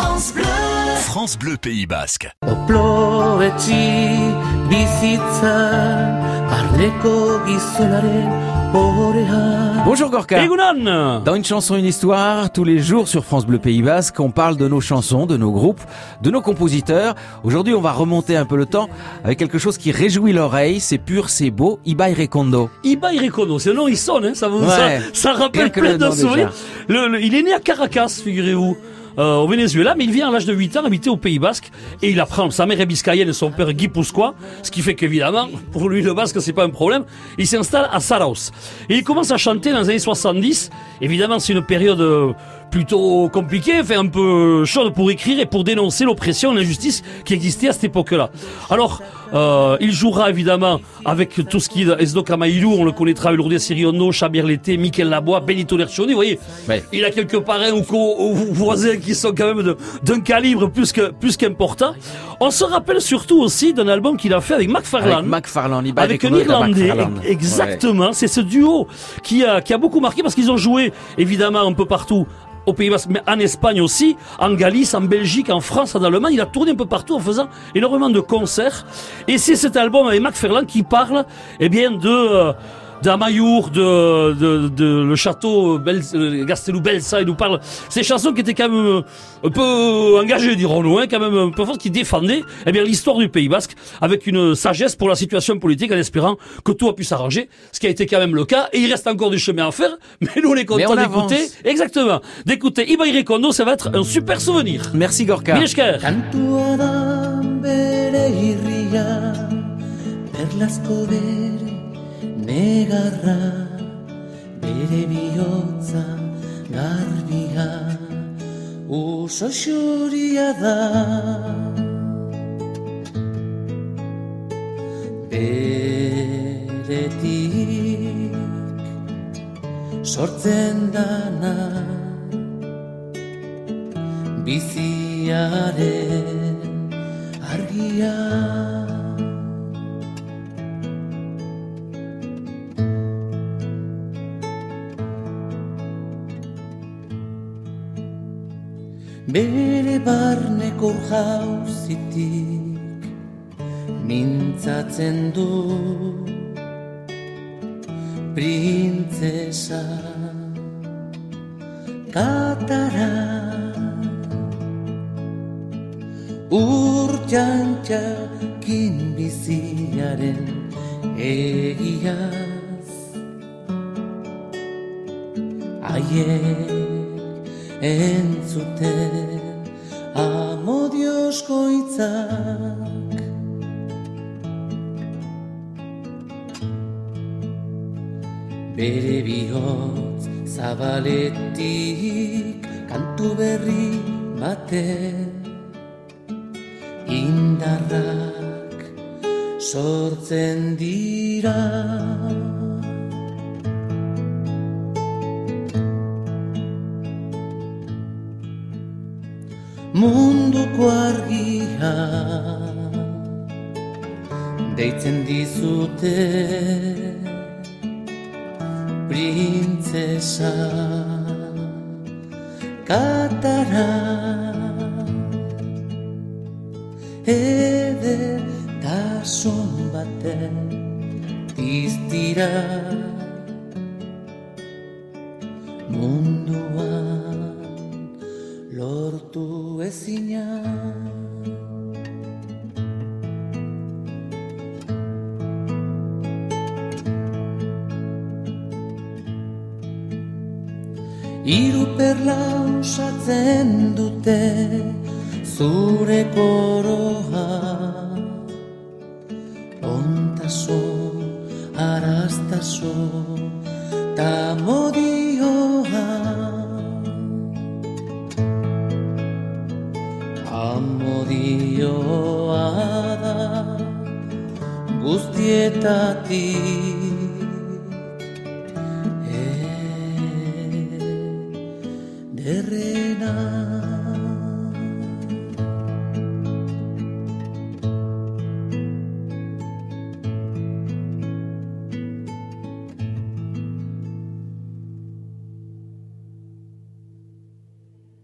France Bleu. France Bleu Pays Basque. Oploetxi bizitzan Barneko gizonaren orean Bonjour Gorka. Egunon Dans une chanson, une histoire, tous les jours sur France Bleu Pays Basque, on parle de nos chansons, de nos groupes, de nos compositeurs. Aujourd'hui, on va remonter un peu le temps avec quelque chose qui réjouit l'oreille. C'est pur, c'est beau. Ibai Rekondo. Ibai Rekono, c'est nom, il sonne, hein, ça, vous, Ouais. ça, ça rappelle plein le de nom, souvenirs. Le- le- il est né à Caracas, figurez-vous. Euh, au Venezuela, mais il vient à l'âge de 8 ans habiter au Pays Basque et il apprend, sa mère est biscayenne et son père guipuscois, ce qui fait qu'évidemment, pour lui le basque c'est pas un problème, il s'installe à Saraos. Et il commence à chanter dans les années 70, évidemment c'est une période euh, plutôt compliquée, fait un peu chaude pour écrire et pour dénoncer l'oppression, l'injustice qui existait à cette époque-là. Alors, euh, il jouera évidemment avec tout ce qui est Esdo Camaïlou, on le connaîtra Lourdes Siriono, Chabir Lété, Michel Labois, Benito Lercioni, vous voyez, Ouais. il a quelques parrains ou, ou voisins qui sont quand même d'un calibre plus que plus qu'important. On se rappelle surtout aussi d'un album qu'il a fait avec Avec McFarlane. McFarlane. Ibai Avec un Irlandais, McFarlane. ex- exactement. C'est ce duo qui a, qui a beaucoup marqué parce qu'ils ont joué évidemment un peu partout au Pays Basque, mais en Espagne aussi, en Galice, en Belgique, en France, en Allemagne. Il a tourné un peu partout en faisant énormément de concerts. Et c'est cet album avec McFarlane qui parle, eh bien, de euh, d'Amayour, de, de, de le château Bel, euh, Gastelou Belsa, il nous parle ces chansons qui étaient quand même euh, un peu engagées, dirons-nous, hein, quand même un peu fortes, qui défendaient eh bien l'histoire du Pays Basque avec une sagesse pour la situation politique en espérant que tout a pu s'arranger, ce qui a été quand même le cas, et il reste encore du chemin à faire, mais nous on est contents on d'écouter, avance. exactement, d'écouter Ibai Rekondo, ça va être un super souvenir. Merci Gorka. Mil esker. Kantua da bere irria Perlasko bere negarra Bere bihotza garbia Uso xuria da. Beretik sortzen dana biziaren argia bere barneko jauzitik mintzatzen du printzesa katara. Urtxantxakin biziaren egiaz. Aiek entzuten. Amodiosko hitzak Bere bihotz zabaletik kantu berri batek indarrak sortzen dira munduko argia deitzen dizute printzesa katara. Eder tason baten piztira munduan ezina Hiru perla osatzen dute zure koroa. Ontasun, araztasun, ta modioa Amodioa da guztietatik derrena